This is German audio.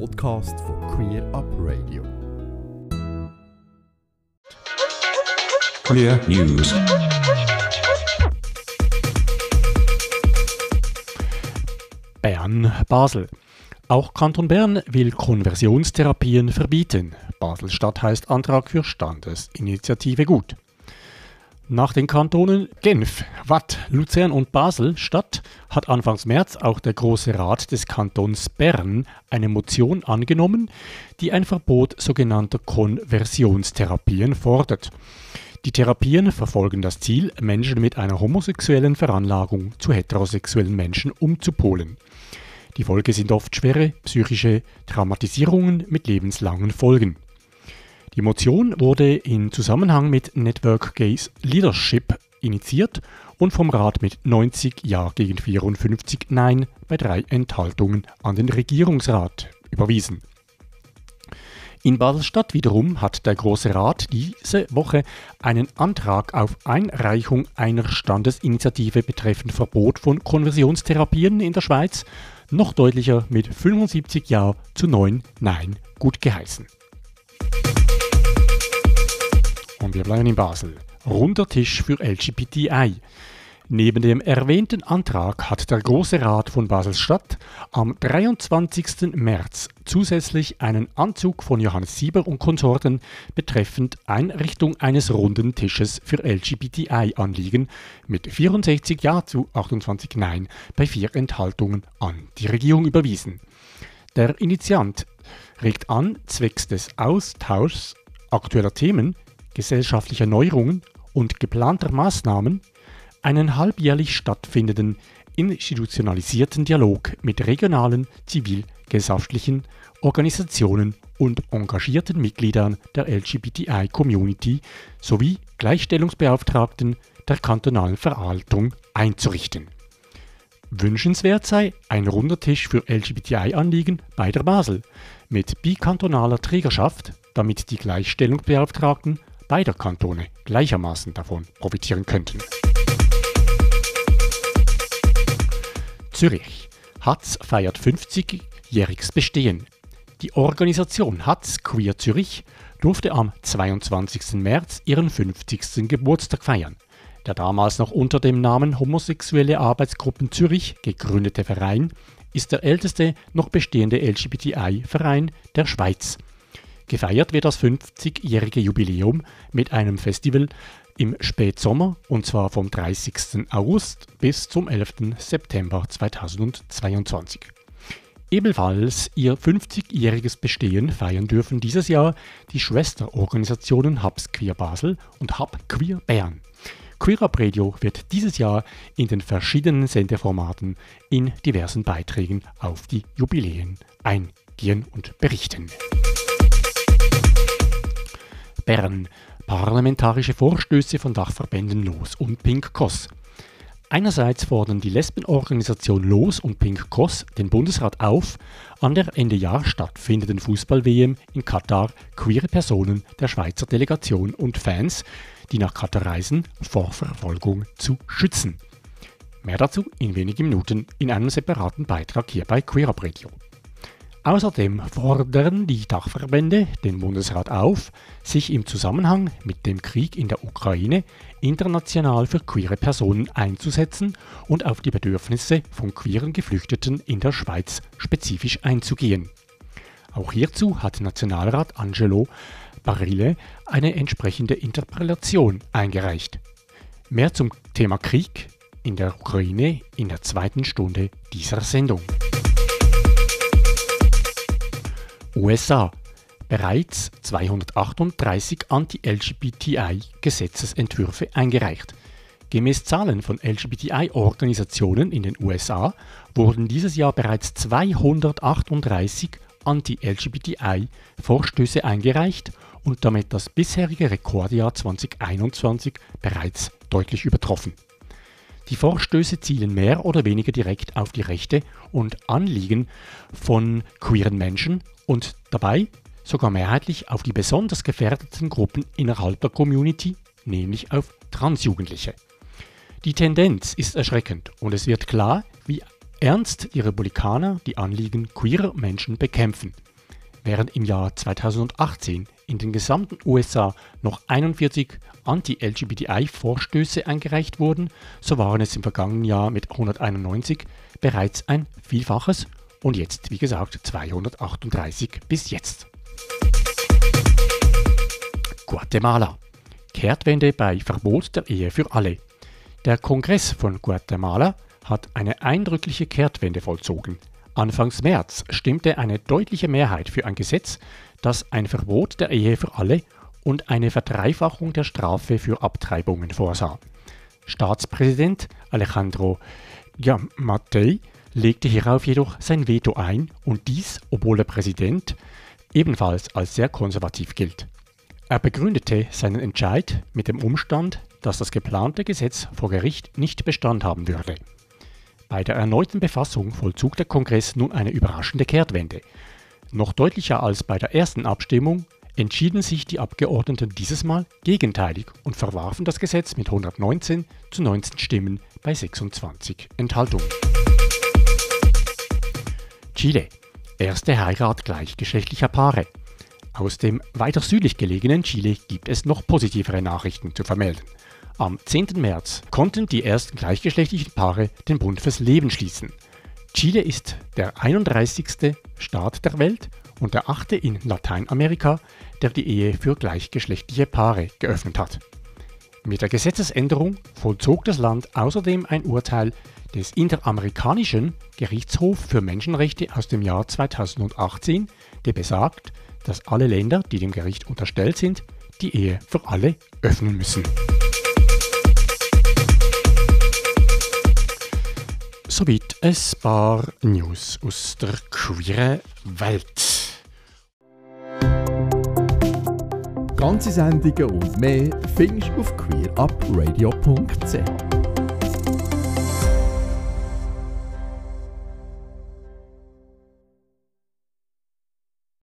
Podcast von Queer Up Radio. Queer News. Bern, Basel. Auch Kanton Bern will Konversionstherapien verbieten. Basel-Stadt heißt Antrag für Standesinitiative gut. Nach den Kantonen Genf, Watt, Luzern und Basel-Stadt hat Anfangs März auch der Große Rat des Kantons Bern eine Motion angenommen, die ein Verbot sogenannter Konversionstherapien fordert. Die Therapien verfolgen das Ziel, Menschen mit einer homosexuellen Veranlagung zu heterosexuellen Menschen umzupolen. Die Folge sind oft schwere psychische Traumatisierungen mit lebenslangen Folgen. Die Motion wurde in Zusammenhang mit Network Gays Leadership initiiert und vom Rat mit 90 Ja gegen 54 Nein bei drei Enthaltungen an den Regierungsrat überwiesen. In Baselstadt wiederum hat der Große Rat diese Woche einen Antrag auf Einreichung einer Standesinitiative betreffend Verbot von Konversionstherapien in der Schweiz noch deutlicher mit 75 Ja zu 9 Nein gut geheißen. Und wir bleiben in Basel. Runder Tisch für LGBTI. Neben dem erwähnten Antrag hat der Große Rat von Basel-Stadt am 23. März zusätzlich einen Anzug von Johannes Sieber und Konsorten betreffend Einrichtung eines runden Tisches für LGBTI-Anliegen mit 64 Ja zu 28 Nein bei vier Enthaltungen an die Regierung überwiesen. Der Initiant regt an, zwecks des Austauschs aktueller Themen gesellschaftlicher Neuerungen und geplanter Maßnahmen einen halbjährlich stattfindenden institutionalisierten Dialog mit regionalen zivilgesellschaftlichen Organisationen und engagierten Mitgliedern der LGBTI-Community sowie Gleichstellungsbeauftragten der kantonalen Verwaltung einzurichten. Wünschenswert sei ein runder Tisch für LGBTI-Anliegen bei der Basel mit bikantonaler Trägerschaft, damit die Gleichstellungsbeauftragten beider Kantone gleichermaßen davon profitieren könnten. Zürich. Hatz feiert 50-jähriges Bestehen. Die Organisation Hatz Queer Zürich durfte am 22. März ihren 50. Geburtstag feiern. Der damals noch unter dem Namen Homosexuelle Arbeitsgruppen Zürich gegründete Verein ist der älteste noch bestehende LGBTI-Verein der Schweiz. Gefeiert wird das 50-jährige Jubiläum mit einem Festival im Spätsommer und zwar vom 30. August bis zum 11. September 2022. Ebenfalls ihr 50-jähriges Bestehen feiern dürfen dieses Jahr die Schwesterorganisationen Hubs Queer Basel und Hub Queer Bern. Queer Up Radio wird dieses Jahr in den verschiedenen Sendeformaten in diversen Beiträgen auf die Jubiläen eingehen und berichten. Bern. Parlamentarische Vorstöße von Dachverbänden Los und Pink Cross. Einerseits fordern die Lesbenorganisation Los und Pink Cross den Bundesrat auf, an der Ende Jahr stattfindenden Fußball-WM in Katar queere Personen der Schweizer Delegation und Fans, die nach Katar reisen, vor Verfolgung zu schützen. Mehr dazu in wenigen Minuten in einem separaten Beitrag hier bei Queer Radio. Außerdem fordern die Dachverbände den Bundesrat auf, sich im Zusammenhang mit dem Krieg in der Ukraine international für queere Personen einzusetzen und auf die Bedürfnisse von queeren Geflüchteten in der Schweiz spezifisch einzugehen. Auch hierzu hat Nationalrat Angelo Barile eine entsprechende Interpellation eingereicht. Mehr zum Thema Krieg in der Ukraine in der zweiten Stunde dieser Sendung. USA bereits 238 Anti-LGBTI-Gesetzesentwürfe eingereicht. Gemäß Zahlen von LGBTI-Organisationen in den USA wurden dieses Jahr bereits 238 Anti-LGBTI-Vorstöße eingereicht und damit das bisherige Rekordjahr 2021 bereits deutlich übertroffen. Die Vorstöße zielen mehr oder weniger direkt auf die Rechte und Anliegen von queeren Menschen und dabei sogar mehrheitlich auf die besonders gefährdeten Gruppen innerhalb der Community, nämlich auf Transjugendliche. Die Tendenz ist erschreckend und es wird klar, wie ernst die Republikaner die Anliegen queerer Menschen bekämpfen. Während im Jahr 2018 in den gesamten USA noch 41 Anti-LGBTI-Vorstöße eingereicht wurden, so waren es im vergangenen Jahr mit 191 bereits ein Vielfaches und jetzt, wie gesagt, 238 bis jetzt. Guatemala. Kehrtwende bei Verbot der Ehe für alle. Der Kongress von Guatemala hat eine eindrückliche Kehrtwende vollzogen. Anfangs März stimmte eine deutliche Mehrheit für ein Gesetz, das ein Verbot der Ehe für alle und eine Verdreifachung der Strafe für Abtreibungen vorsah. Staatspräsident Alejandro Yamatei legte hierauf jedoch sein Veto ein und dies, obwohl der Präsident ebenfalls als sehr konservativ gilt. Er begründete seinen Entscheid mit dem Umstand, dass das geplante Gesetz vor Gericht nicht Bestand haben würde. Bei der erneuten Befassung vollzog der Kongress nun eine überraschende Kehrtwende. Noch deutlicher als bei der ersten Abstimmung entschieden sich die Abgeordneten dieses Mal gegenteilig und verwarfen das Gesetz mit 119 zu 19 Stimmen bei 26 Enthaltungen. Chile. Erste Heirat gleichgeschlechtlicher Paare. Aus dem weiter südlich gelegenen Chile gibt es noch positivere Nachrichten zu vermelden. Am 10. März konnten die ersten gleichgeschlechtlichen Paare den Bund fürs Leben schließen. Chile ist der 31. Staat der Welt und der achte in Lateinamerika, der die Ehe für gleichgeschlechtliche Paare geöffnet hat. Mit der Gesetzesänderung vollzog das Land außerdem ein Urteil des Interamerikanischen Gerichtshofs für Menschenrechte aus dem Jahr 2018, der besagt, dass alle Länder, die dem Gericht unterstellt sind, die Ehe für alle öffnen müssen. Soweit ein paar News aus der queeren Welt. Ganze Sendungen und mehr findest du auf queerupradio.ch.